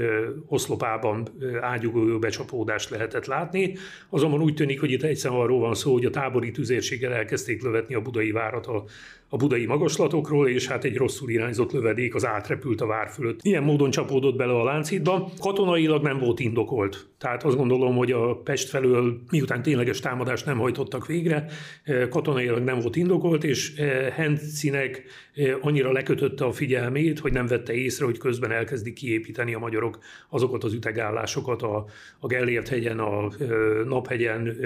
oszlopában ágyugó becsapódást lehetett látni, azonban úgy tűnik, hogy itt egyszerűen arról van szó, hogy a tábori tüzérséggel elkezdték lövetni a budai várat a a budai magaslatokról, és hát egy rosszul irányzott lövedék az átrepült a vár fölött. Ilyen módon csapódott bele a láncítba. Katonailag nem volt indokolt. Tehát azt gondolom, hogy a Pest felől, miután tényleges támadást nem hajtottak végre, eh, katonailag nem volt indokolt, és eh, Hencinek eh, annyira lekötötte a figyelmét, hogy nem vette észre, hogy közben elkezdik kiépíteni a magyarok azokat az ütegállásokat a, a Gellért hegyen, a Naphegyen,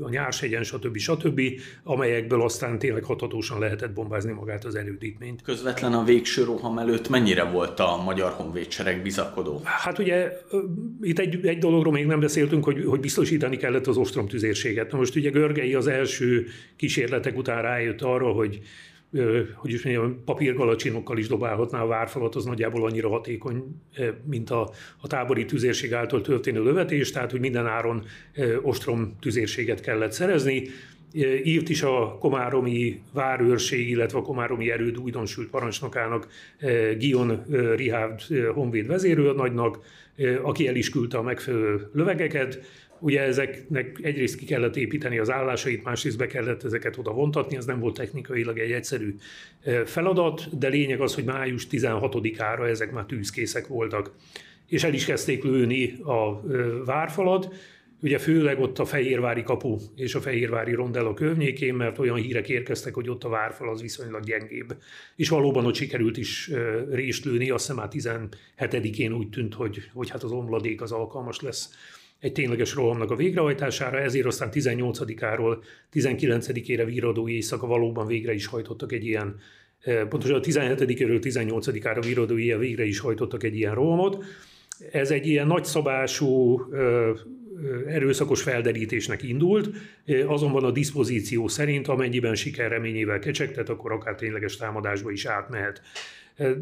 a Nyárshegyen, stb. stb., amelyekből aztán tényleg hatatósan lehetett lehetett bombázni magát az erődítményt. Közvetlen a végső roham előtt mennyire volt a magyar honvédsereg bizakodó? Hát ugye itt egy, egy dologról még nem beszéltünk, hogy, hogy biztosítani kellett az ostrom tüzérséget. Na most ugye Görgei az első kísérletek után rájött arra, hogy hogy is mondjam, papírgalacsinokkal is dobálhatná a várfalat, az nagyjából annyira hatékony, mint a, a tábori tüzérség által történő lövetés, tehát hogy minden áron ostrom tüzérséget kellett szerezni írt is a komáromi várőrség, illetve a komáromi erőd újdonsült parancsnokának, Gion Rihárd honvéd vezérőrnagynak, aki el is küldte a megfelelő lövegeket. Ugye ezeknek egyrészt ki kellett építeni az állásait, másrészt be kellett ezeket oda vontatni, ez nem volt technikailag egy egyszerű feladat, de lényeg az, hogy május 16-ára ezek már tűzkészek voltak. És el is kezdték lőni a várfalat, Ugye főleg ott a Fehérvári kapu és a Fehérvári rondella környékén, mert olyan hírek érkeztek, hogy ott a várfal az viszonylag gyengébb. És valóban ott sikerült is részt lőni, azt hiszem már 17-én úgy tűnt, hogy, hogy hát az omladék az alkalmas lesz egy tényleges rohamnak a végrehajtására, ezért aztán 18-áról 19-ére víradó éjszaka valóban végre is hajtottak egy ilyen, pontosan a 17-éről 18-ára víradó végre is hajtottak egy ilyen rohamot. Ez egy ilyen nagyszabású erőszakos felderítésnek indult, azonban a diszpozíció szerint, amennyiben sikerreményével kecsegtet, akkor akár tényleges támadásba is átmehet.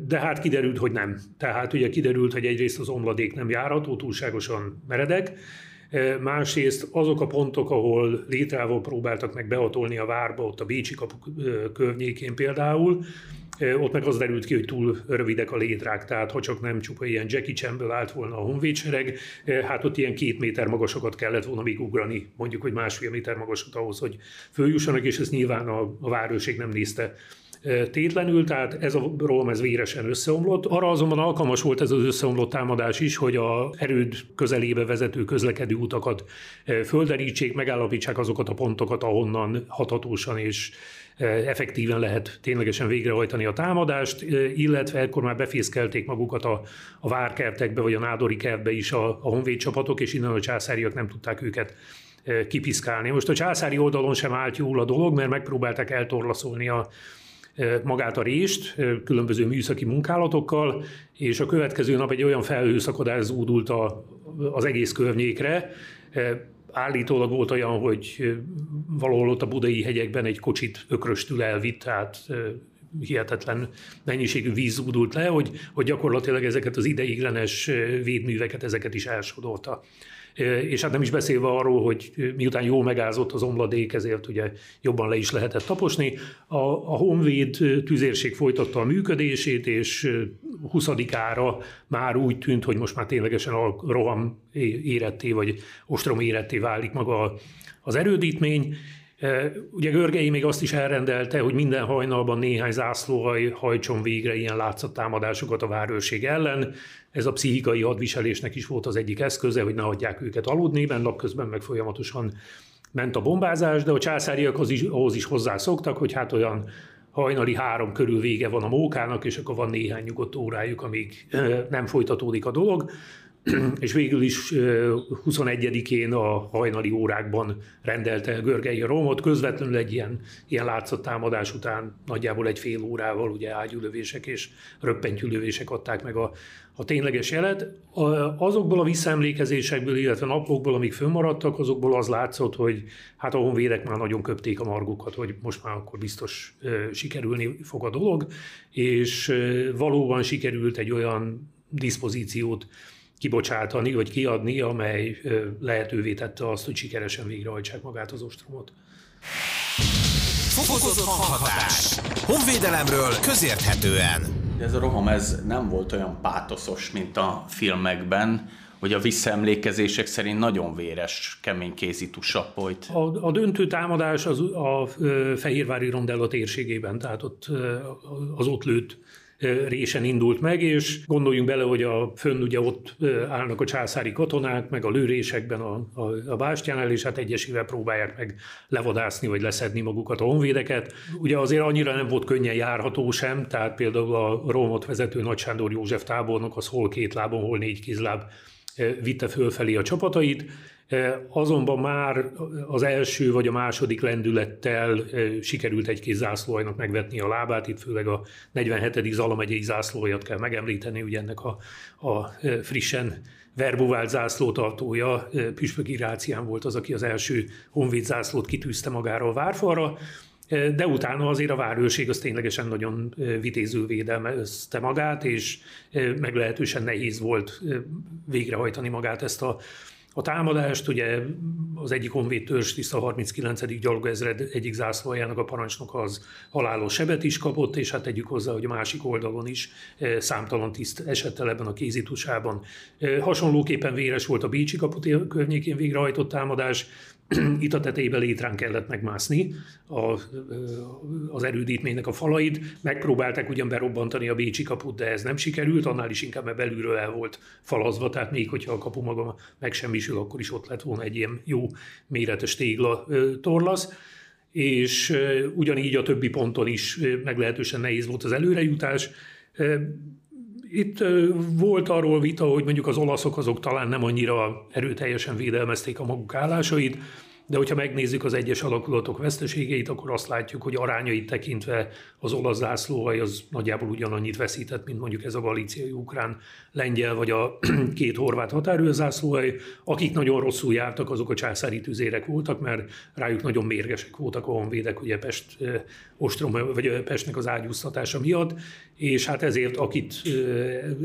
De hát kiderült, hogy nem. Tehát ugye kiderült, hogy egyrészt az omladék nem járható, túlságosan meredek, másrészt azok a pontok, ahol létrával próbáltak meg behatolni a várba, ott a Bécsi kapu környékén például, ott meg az derült ki, hogy túl rövidek a létrák, tehát ha csak nem csupa ilyen Jackie Chan-ből állt volna a honvédsereg, hát ott ilyen két méter magasokat kellett volna még ugrani, mondjuk, hogy másfél méter magasat ahhoz, hogy följussanak, és ezt nyilván a, a várőrség nem nézte tétlenül, tehát ez a rom ez véresen összeomlott. Arra azonban alkalmas volt ez az összeomlott támadás is, hogy a erőd közelébe vezető közlekedő utakat földerítsék, megállapítsák azokat a pontokat, ahonnan hatatósan és effektíven lehet ténylegesen végrehajtani a támadást, illetve ekkor már befészkelték magukat a, a várkertekbe, vagy a nádori kertbe is a, a honvéd csapatok, és innen a császáriak nem tudták őket kipiszkálni. Most a császári oldalon sem állt jól a dolog, mert megpróbálták eltorlaszolni a, magát a rést különböző műszaki munkálatokkal, és a következő nap egy olyan felhőszakadás zúdult a, az egész környékre, állítólag volt olyan, hogy valahol ott a budai hegyekben egy kocsit ökröstül elvitt, tehát hihetetlen mennyiségű víz zúdult le, hogy, hogy gyakorlatilag ezeket az ideiglenes védműveket, ezeket is elsodorta és hát nem is beszélve arról, hogy miután jól megázott az omladék, ezért ugye jobban le is lehetett taposni. A, a Honvéd tüzérség folytatta a működését, és 20-ára már úgy tűnt, hogy most már ténylegesen a roham éretté, vagy ostrom éretté válik maga az erődítmény, Ugye Görgei még azt is elrendelte, hogy minden hajnalban néhány zászlóhaj hajtson végre ilyen látszattámadásokat a várőrség ellen. Ez a pszichikai hadviselésnek is volt az egyik eszköze, hogy ne hagyják őket aludni, mert napközben meg folyamatosan ment a bombázás, de a császáriak az is, ahhoz is hozzászoktak, hogy hát olyan hajnali három körül vége van a mókának, és akkor van néhány nyugodt órájuk, amíg nem folytatódik a dolog. És végül is 21-én a hajnali órákban rendelte el Görgei a romot, közvetlenül egy ilyen, ilyen látszott támadás után nagyjából egy fél órával ugye ágyülövések és röppentyülövések adták meg a, a tényleges jelet. Azokból a visszaemlékezésekből, illetve napokból, amik fönnmaradtak, azokból az látszott, hogy hát a honvédek már nagyon köpték a margukat, hogy most már akkor biztos sikerülni fog a dolog, és valóban sikerült egy olyan diszpozíciót kibocsátani, vagy kiadni, amely lehetővé tette azt, hogy sikeresen végrehajtsák magát az ostromot. Fokozott hanghatás. Honvédelemről közérthetően. Ez a roham ez nem volt olyan pátoszos, mint a filmekben, hogy a visszaemlékezések szerint nagyon véres, kemény kézi folyt. A, a döntő támadás az a Fehérvári Rondella térségében, tehát ott az ott lőtt résen indult meg, és gondoljunk bele, hogy a fönn ugye ott állnak a császári katonák, meg a lőrésekben a, a, a bástyánál, és hát egyesével próbálják meg levadászni, vagy leszedni magukat a honvédeket. Ugye azért annyira nem volt könnyen járható sem, tehát például a Rómot vezető Nagy Sándor József tábornok az hol két lábon, hol négy kézláb vitte fölfelé a csapatait, Azonban már az első vagy a második lendülettel sikerült egy-két zászlóajnak megvetni a lábát, itt főleg a 47. Zala megyei zászlójat kell megemlíteni, ugye ennek a, a frissen verbuvált zászlótartója, Püspök Irácián volt az, aki az első honvéd zászlót kitűzte magára a várfalra, de utána azért a várőrség az ténylegesen nagyon vitéző védelmezte magát, és meglehetősen nehéz volt végrehajtani magát ezt a a támadást ugye az egyik honvéd törzs, a 39. gyalogezred egyik zászlójának a parancsnok az halálos sebet is kapott, és hát tegyük hozzá, hogy a másik oldalon is eh, számtalan tiszt esett el ebben a kézitusában. Eh, hasonlóképpen véres volt a Bécsi kaput környékén végrehajtott támadás, (clears throat) itt a tetejébe létrán kellett megmászni a, az erődítménynek a falait. Megpróbálták ugyan berobbantani a Bécsi kaput, de ez nem sikerült, annál is inkább, mert belülről el volt falazva, tehát még hogyha a kapu maga megsemmisül, akkor is ott lett volna egy ilyen jó méretes tégla torlasz és ugyanígy a többi ponton is meglehetősen nehéz volt az előrejutás. Itt volt arról vita, hogy mondjuk az olaszok azok talán nem annyira erőteljesen védelmezték a maguk állásait, de hogyha megnézzük az egyes alakulatok veszteségeit, akkor azt látjuk, hogy arányait tekintve az olasz zászlóhaj az nagyjából ugyanannyit veszített, mint mondjuk ez a galíciai, ukrán, lengyel vagy a (clears throat) két horvát határőrzászlóhaj. Akik nagyon rosszul jártak, azok a császári tüzérek voltak, mert rájuk nagyon mérgesek voltak a honvédek, ugye Pest, ostrom, vagy Pestnek az ágyúztatása miatt, és hát ezért akit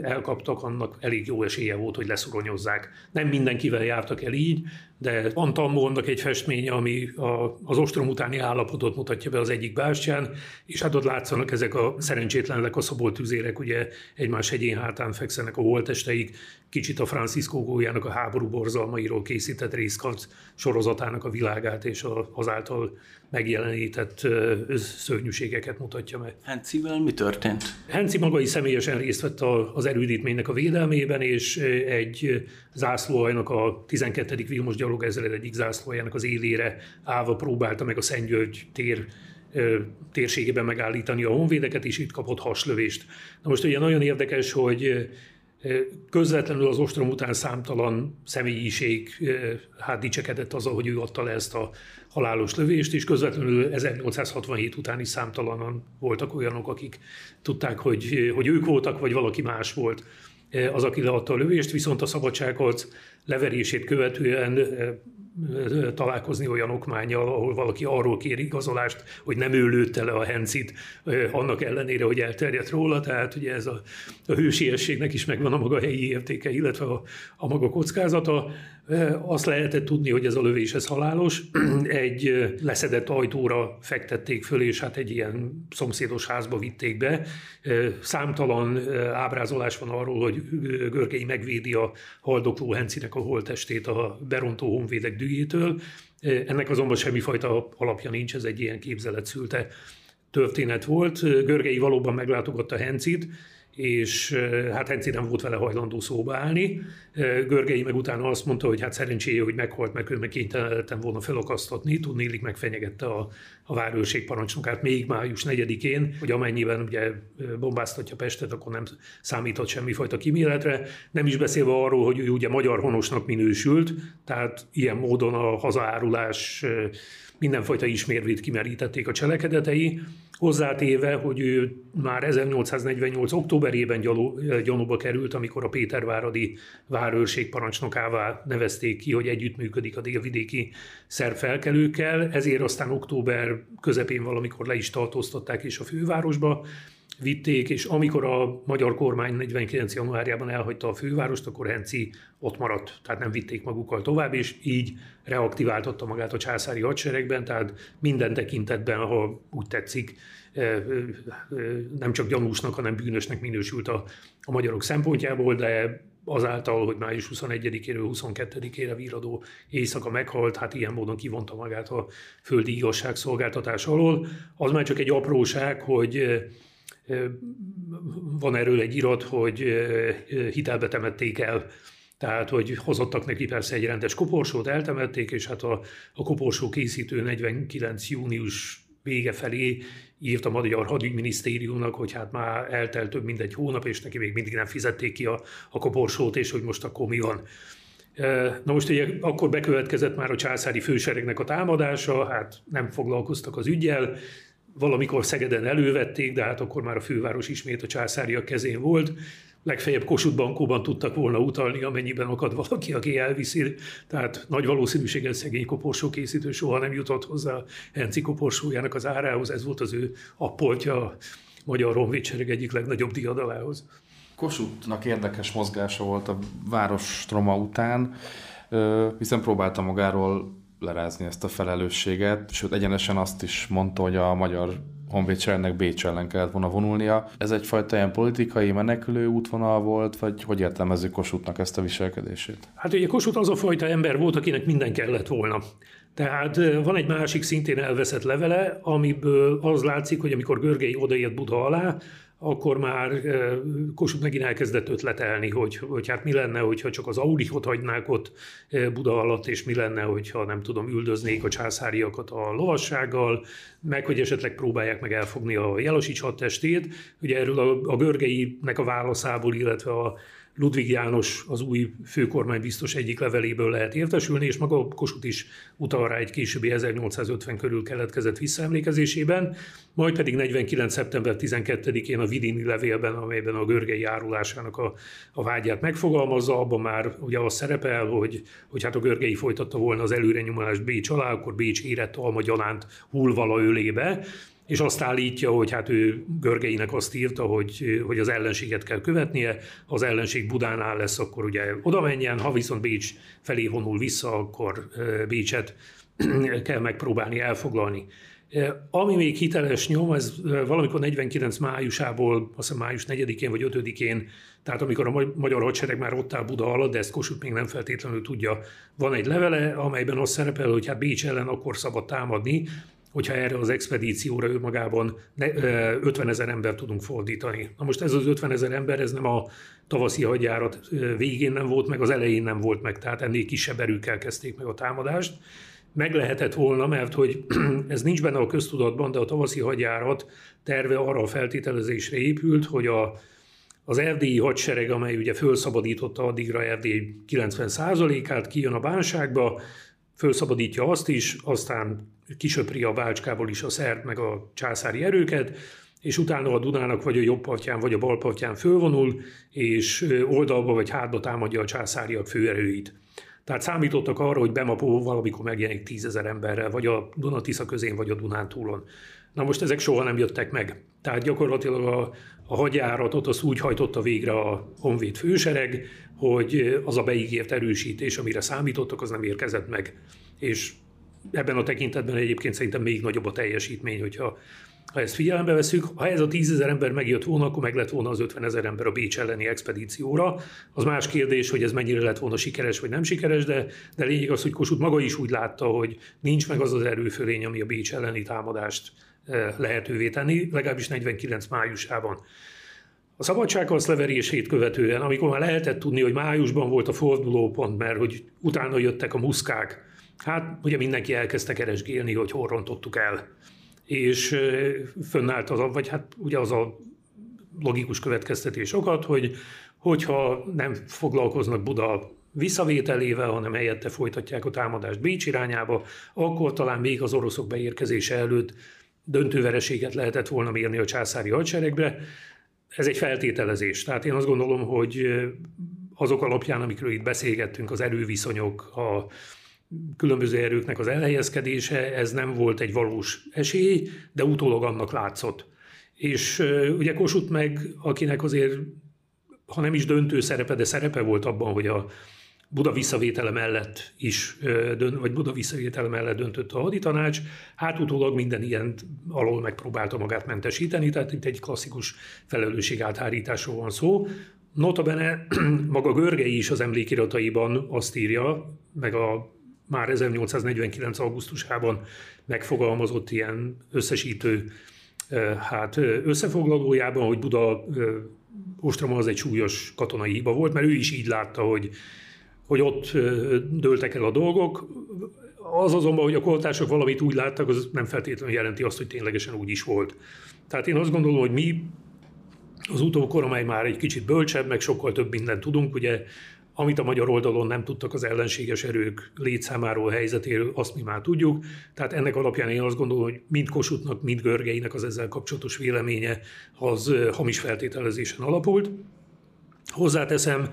elkaptak, annak elég jó esélye volt, hogy leszoronyozzák. Nem mindenkivel jártak el így, de van Tambónak egy festménye, ami a, az ostrom utáni állapotot mutatja be az egyik bástyán, és hát ott látszanak ezek a szerencsétlenek, a szabolt tüzérek, ugye egymás hegyén hátán fekszenek a holtesteik, kicsit a Francisco Gólyának a háború borzalmairól készített részkarc sorozatának a világát és azáltal megjelenített szörnyűségeket mutatja meg. Hencivel mi történt? Henci maga is személyesen részt vett az erődítménynek a védelmében, és egy zászlóajnak a 12. Vilmos gyalogezred egyik zászlójának az élére állva próbálta meg a Szentgyörgy tér térségében megállítani a honvédeket, és itt kapott haslövést. Na most ugye nagyon érdekes, hogy Közvetlenül az ostrom után számtalan személyiség hát dicsekedett az, hogy ő adta le ezt a halálos lövést, és közvetlenül 1867 után is számtalanan voltak olyanok, akik tudták, hogy, hogy ők voltak, vagy valaki más volt az, aki leadta a lövést, viszont a szabadságharc leverését követően találkozni olyan okmányjal, ahol valaki arról kér igazolást, hogy nem ő lőtte le a hencit, annak ellenére, hogy elterjedt róla, tehát ugye ez a, a hősiességnek is megvan a maga helyi értéke, illetve a, a maga kockázata. Azt lehetett tudni, hogy ez a lövés ez halálos. (clears throat) Egy leszedett ajtóra fektették föl, és hát egy ilyen szomszédos házba vitték be. Számtalan ábrázolás van arról, hogy Görgei megvédi a haldokló Hencinek a holtestét a berontó honvédek dühjétől. Ennek azonban semmifajta alapja nincs, ez egy ilyen képzelet szülte történet volt. Görgei valóban meglátogatta Hencit, és hát Henci nem volt vele hajlandó szóba állni. Görgei meg utána azt mondta, hogy hát szerencséje, hogy meghalt, mert ő meg kénytelen volna felakasztatni, tudnélik megfenyegette a, a várőrség parancsnokát még május 4-én, hogy amennyiben ugye bombáztatja Pestet, akkor nem számíthat semmifajta kiméletre. Nem is beszélve arról, hogy ő ugye magyar honosnak minősült, tehát ilyen módon a hazaárulás mindenfajta ismérvét kimerítették a cselekedetei, hozzátéve, hogy ő már 1848. októberében gyanúba került, amikor a Péterváradi várőrség parancsnokává nevezték ki, hogy együttműködik a délvidéki szerb felkelőkkel, ezért aztán október közepén valamikor le is tartóztatták és a fővárosba vitték, és amikor a magyar kormány 49. januárjában elhagyta a fővárost, akkor Henci ott maradt, tehát nem vitték magukkal tovább, és így reaktiváltatta magát a császári hadseregben, tehát minden tekintetben, ha úgy tetszik, nem csak gyanúsnak, hanem bűnösnek minősült a, a magyarok szempontjából, de azáltal, hogy május 21-éről 22-ére víradó éjszaka meghalt, hát ilyen módon kivonta magát a földi igazságszolgáltatás alól. Az már csak egy apróság, hogy van erről egy irat, hogy hitelbe temették el tehát, hogy hozottak neki persze egy rendes koporsót, eltemették, és hát a, a koporsó készítő 49. június vége felé írt a Magyar Hadügyminisztériumnak, hogy hát már eltelt több mint egy hónap, és neki még mindig nem fizették ki a, a koporsót, és hogy most akkor mi van. Na most ugye akkor bekövetkezett már a császári főseregnek a támadása, hát nem foglalkoztak az ügyel, valamikor Szegeden elővették, de hát akkor már a főváros ismét a császáriak kezén volt. Legfeljebb Kossuth bankóban tudtak volna utalni, amennyiben akad valaki, aki elviszi. Tehát nagy valószínűséggel szegény koporsó készítő soha nem jutott hozzá Henci koporsójának az árához. Ez volt az ő appoltja a Magyar Honvédsereg egyik legnagyobb diadalához. Kossuthnak érdekes mozgása volt a város troma után, hiszen próbálta magáról lerázni ezt a felelősséget, sőt egyenesen azt is mondta, hogy a magyar honvédseregnek Bécs ellen kellett volna vonulnia. Ez egyfajta ilyen politikai menekülő útvonal volt, vagy hogy értelmezzük Kossuthnak ezt a viselkedését? Hát ugye Kossuth az a fajta ember volt, akinek minden kellett volna. Tehát van egy másik szintén elveszett levele, amiből az látszik, hogy amikor Görgei odaért Buda alá, akkor már Kossuth megint elkezdett ötletelni, hogy, hogy hát mi lenne, hogyha csak az Aurihot hagynák ott Buda alatt, és mi lenne, hogyha nem tudom, üldöznék a császáriakat a lovassággal, meg hogy esetleg próbálják meg elfogni a Jelosics hadtestét. Ugye erről a, a Görgeinek a válaszából, illetve a Ludvig János az új főkormány biztos egyik leveléből lehet értesülni, és maga Kossuth is utal rá egy későbbi 1850 körül keletkezett visszaemlékezésében, majd pedig 49. szeptember 12-én a Vidini levélben, amelyben a görgei járulásának a, a vágyát megfogalmazza, abban már ugye az szerepel, hogy, hogy hát a görgei folytatta volna az előrenyomulást Bécs alá, akkor Bécs érett alma gyanánt hullvala ölébe, és azt állítja, hogy hát ő Görgeinek azt írta, hogy, hogy az ellenséget kell követnie, ha az ellenség Budánál lesz, akkor ugye oda menjen, ha viszont Bécs felé vonul vissza, akkor Bécset (clears throat) kell megpróbálni elfoglalni. Ami még hiteles nyom, ez valamikor 49 májusából, azt hiszem május 4-én vagy 5-én, tehát amikor a magyar hadsereg már ott áll Buda alatt, de ezt Kossuth még nem feltétlenül tudja, van egy levele, amelyben az szerepel, hogy hát Bécs ellen akkor szabad támadni, hogyha erre az expedícióra ő magában 50 ezer ember tudunk fordítani. Na most ez az 50 ezer ember, ez nem a tavaszi hadjárat végén nem volt meg, az elején nem volt meg, tehát ennél kisebb erőkkel kezdték meg a támadást. Meg lehetett volna, mert hogy (clears throat) ez nincs benne a köztudatban, de a tavaszi hadjárat terve arra a feltételezésre épült, hogy a, az erdélyi hadsereg, amely ugye felszabadította addigra Erdély 90%-át, kijön a bánságba, felszabadítja azt is, aztán kisöpri a Bácskából is a szerb meg a császári erőket, és utána a Dunának vagy a jobb partján, vagy a bal partján fölvonul, és oldalba vagy hátba támadja a császáriak főerőit. Tehát számítottak arra, hogy Bemapó valamikor megjelenik tízezer emberrel, vagy a Dunatisza közén, vagy a Dunántúlon. Na most ezek soha nem jöttek meg. Tehát gyakorlatilag a, a hadjáratot azt úgy hajtotta végre a honvéd fősereg, hogy az a beígért erősítés, amire számítottak, az nem érkezett meg. És ebben a tekintetben egyébként szerintem még nagyobb a teljesítmény, hogyha ha ezt figyelembe veszük, ha ez a tízezer ember megjött volna, akkor meg lett volna az 50 ezer ember a Bécs elleni expedícióra. Az más kérdés, hogy ez mennyire lett volna sikeres vagy nem sikeres, de, de lényeg az, hogy Kossuth maga is úgy látta, hogy nincs meg az az erőfölény, ami a Bécs elleni támadást lehetővé tenni, legalábbis 49 májusában. A szabadságharc leverését követően, amikor már lehetett tudni, hogy májusban volt a fordulópont, mert hogy utána jöttek a muszkák, hát ugye mindenki elkezdte keresgélni, hogy hol rontottuk el. És fönnállt az vagy hát ugye az a logikus következtetés okat, hogy hogyha nem foglalkoznak Buda visszavételével, hanem helyette folytatják a támadást Bécs irányába, akkor talán még az oroszok beérkezése előtt döntővereséget lehetett volna mérni a császári hadseregbe. Ez egy feltételezés. Tehát én azt gondolom, hogy azok alapján, amikről itt beszélgettünk, az erőviszonyok, a különböző erőknek az elhelyezkedése, ez nem volt egy valós esély, de utólag annak látszott. És ugye Kossuth meg, akinek azért, ha nem is döntő szerepe, de szerepe volt abban, hogy a Buda visszavétele mellett is, vagy Buda visszavétele mellett döntött a haditanács, hát utólag minden ilyen alól megpróbálta magát mentesíteni, tehát itt egy klasszikus áthárításról van szó. Notabene (clears throat) maga Görgei is az emlékirataiban azt írja, meg a már 1849. augusztusában megfogalmazott ilyen összesítő hát összefoglalójában, hogy Buda ostroma az egy súlyos katonai hiba volt, mert ő is így látta, hogy hogy ott dőltek el a dolgok. Az azonban, hogy a koltások valamit úgy láttak, az nem feltétlenül jelenti azt, hogy ténylegesen úgy is volt. Tehát én azt gondolom, hogy mi az utókor, amely már egy kicsit bölcsebb, meg sokkal több mindent tudunk, ugye amit a magyar oldalon nem tudtak az ellenséges erők létszámáról, helyzetéről, azt mi már tudjuk. Tehát ennek alapján én azt gondolom, hogy mind Kossuthnak, mind Görgeinek az ezzel kapcsolatos véleménye az hamis feltételezésen alapult. Hozzáteszem,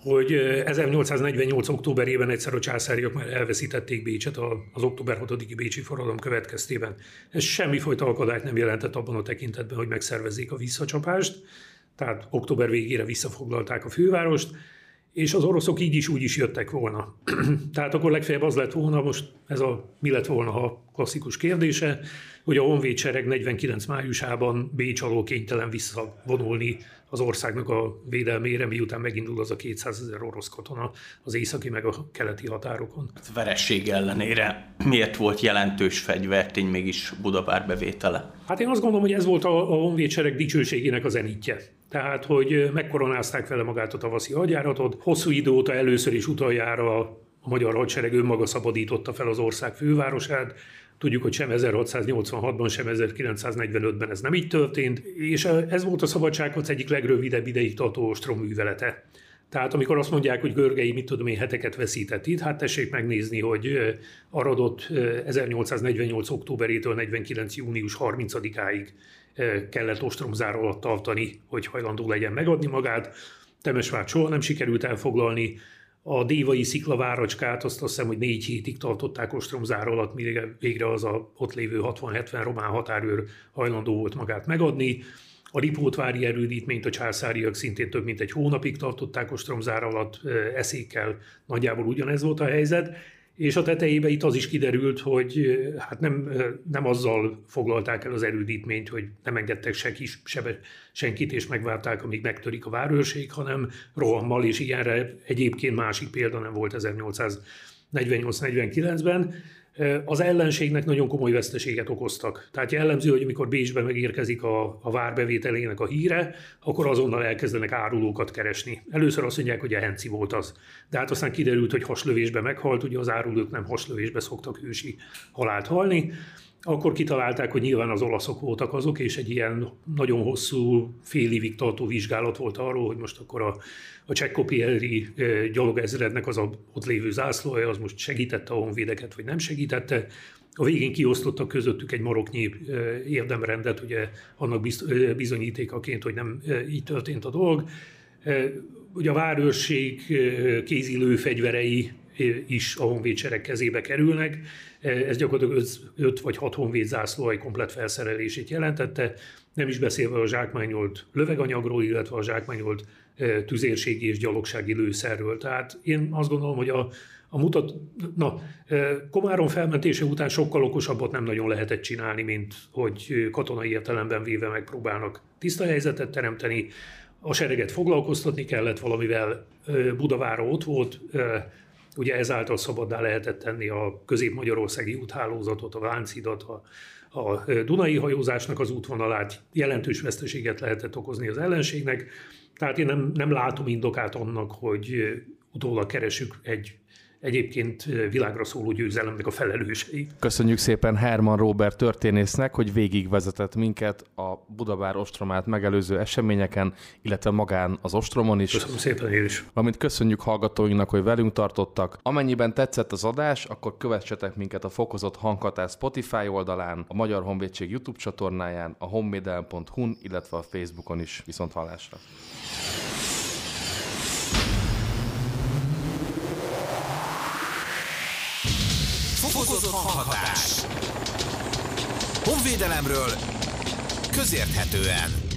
hogy 1848. októberében egyszer a császáriak már elveszítették Bécset az október 6-i Bécsi forradalom következtében. Ez semmifajta akadályt nem jelentett abban a tekintetben, hogy megszervezzék a visszacsapást, tehát október végére visszafoglalták a fővárost, és az oroszok így is úgy is jöttek volna. (clears throat) Tehát akkor legfeljebb az lett volna, most ez a mi lett volna a klasszikus kérdése, hogy a honvédsereg 49 májusában Bécs alól kénytelen visszavonulni az országnak a védelmére, miután megindul az a 200 ezer orosz katona az északi meg a keleti határokon. A veresség ellenére miért volt jelentős fegyvertény mégis Budapár bevétele? Hát én azt gondolom, hogy ez volt a, a honvédsereg dicsőségének a zenítje. Tehát, hogy megkoronázták vele magát a tavaszi hadjáratot, hosszú idő óta először is utoljára a magyar hadsereg önmaga szabadította fel az ország fővárosát, Tudjuk, hogy sem 1686-ban, sem 1945-ben ez nem így történt, és ez volt a szabadsághoz egyik legrövidebb ideig tartó ostroművelete. Tehát amikor azt mondják, hogy Görgei, mit tudom én, heteket veszített itt, hát tessék megnézni, hogy Aradot 1848. októberétől 49. június 30-áig kellett ostromzár alatt tartani, hogy hajlandó legyen megadni magát. Temesvár soha nem sikerült elfoglalni, a dévai sziklaváracskát azt azt hiszem, hogy négy hétig tartották ostromzár alatt, mire végre az a ott lévő 60-70 román határőr hajlandó volt magát megadni. A Ripótvári erődítményt a császáriak szintén több mint egy hónapig tartották ostromzár alatt eszékkel, nagyjából ugyanez volt a helyzet. És a tetejébe itt az is kiderült, hogy hát nem, nem azzal foglalták el az erődítményt, hogy nem engedtek se kis, se, senkit, és megvárták, amíg megtörik a várőrség, hanem rohammal, és ilyenre egyébként másik példa nem volt 1848-49-ben az ellenségnek nagyon komoly veszteséget okoztak. Tehát jellemző, hogy amikor Bécsbe megérkezik a, a várbevételének a híre, akkor azonnal elkezdenek árulókat keresni. Először azt mondják, hogy a Henci volt az. De hát aztán kiderült, hogy haslövésbe meghalt, ugye az árulók nem haslövésbe szoktak hősi halált halni. Akkor kitalálták, hogy nyilván az olaszok voltak azok, és egy ilyen nagyon hosszú, fél évig tartó vizsgálat volt arról, hogy most akkor a, a Csekkopieri gyalogezrednek az a ott lévő zászlója, az most segítette a honvédeket, vagy nem segítette. A végén kiosztottak közöttük egy maroknyi érdemrendet, ugye annak bizonyítékaként, hogy nem így történt a dolog. Ugye a várőrség kézilő fegyverei is a honvédsereg kezébe kerülnek. Ez gyakorlatilag 5 vagy 6 honvéd zászló egy komplet felszerelését jelentette, nem is beszélve a zsákmányolt löveganyagról, illetve a zsákmányolt tüzérségi és gyalogsági lőszerről. Tehát én azt gondolom, hogy a, a mutat, na, Komárom felmentése után sokkal okosabbat nem nagyon lehetett csinálni, mint hogy katonai értelemben véve megpróbálnak tiszta helyzetet teremteni. A sereget foglalkoztatni kellett valamivel, Budavára ott volt, Ugye ezáltal szabaddá lehetett tenni a közép-magyarországi úthálózatot, a Váncidat, a, a Dunai hajózásnak az útvonalát, jelentős veszteséget lehetett okozni az ellenségnek, tehát én nem, nem látom indokát annak, hogy utólag keresük egy egyébként világra szóló győzelemnek a felelősei. Köszönjük szépen Herman Robert történésznek, hogy végigvezetett minket a Budabár ostromát megelőző eseményeken, illetve magán az ostromon is. Köszönöm szépen én is. Valamint köszönjük hallgatóinknak, hogy velünk tartottak. Amennyiben tetszett az adás, akkor kövessetek minket a Fokozott Hanghatás Spotify oldalán, a Magyar Honvédség YouTube csatornáján, a honvédelm.hu-n, illetve a Facebookon is. Viszont hallásra! Fokozott hanghatás. Honvédelemről közérthetően.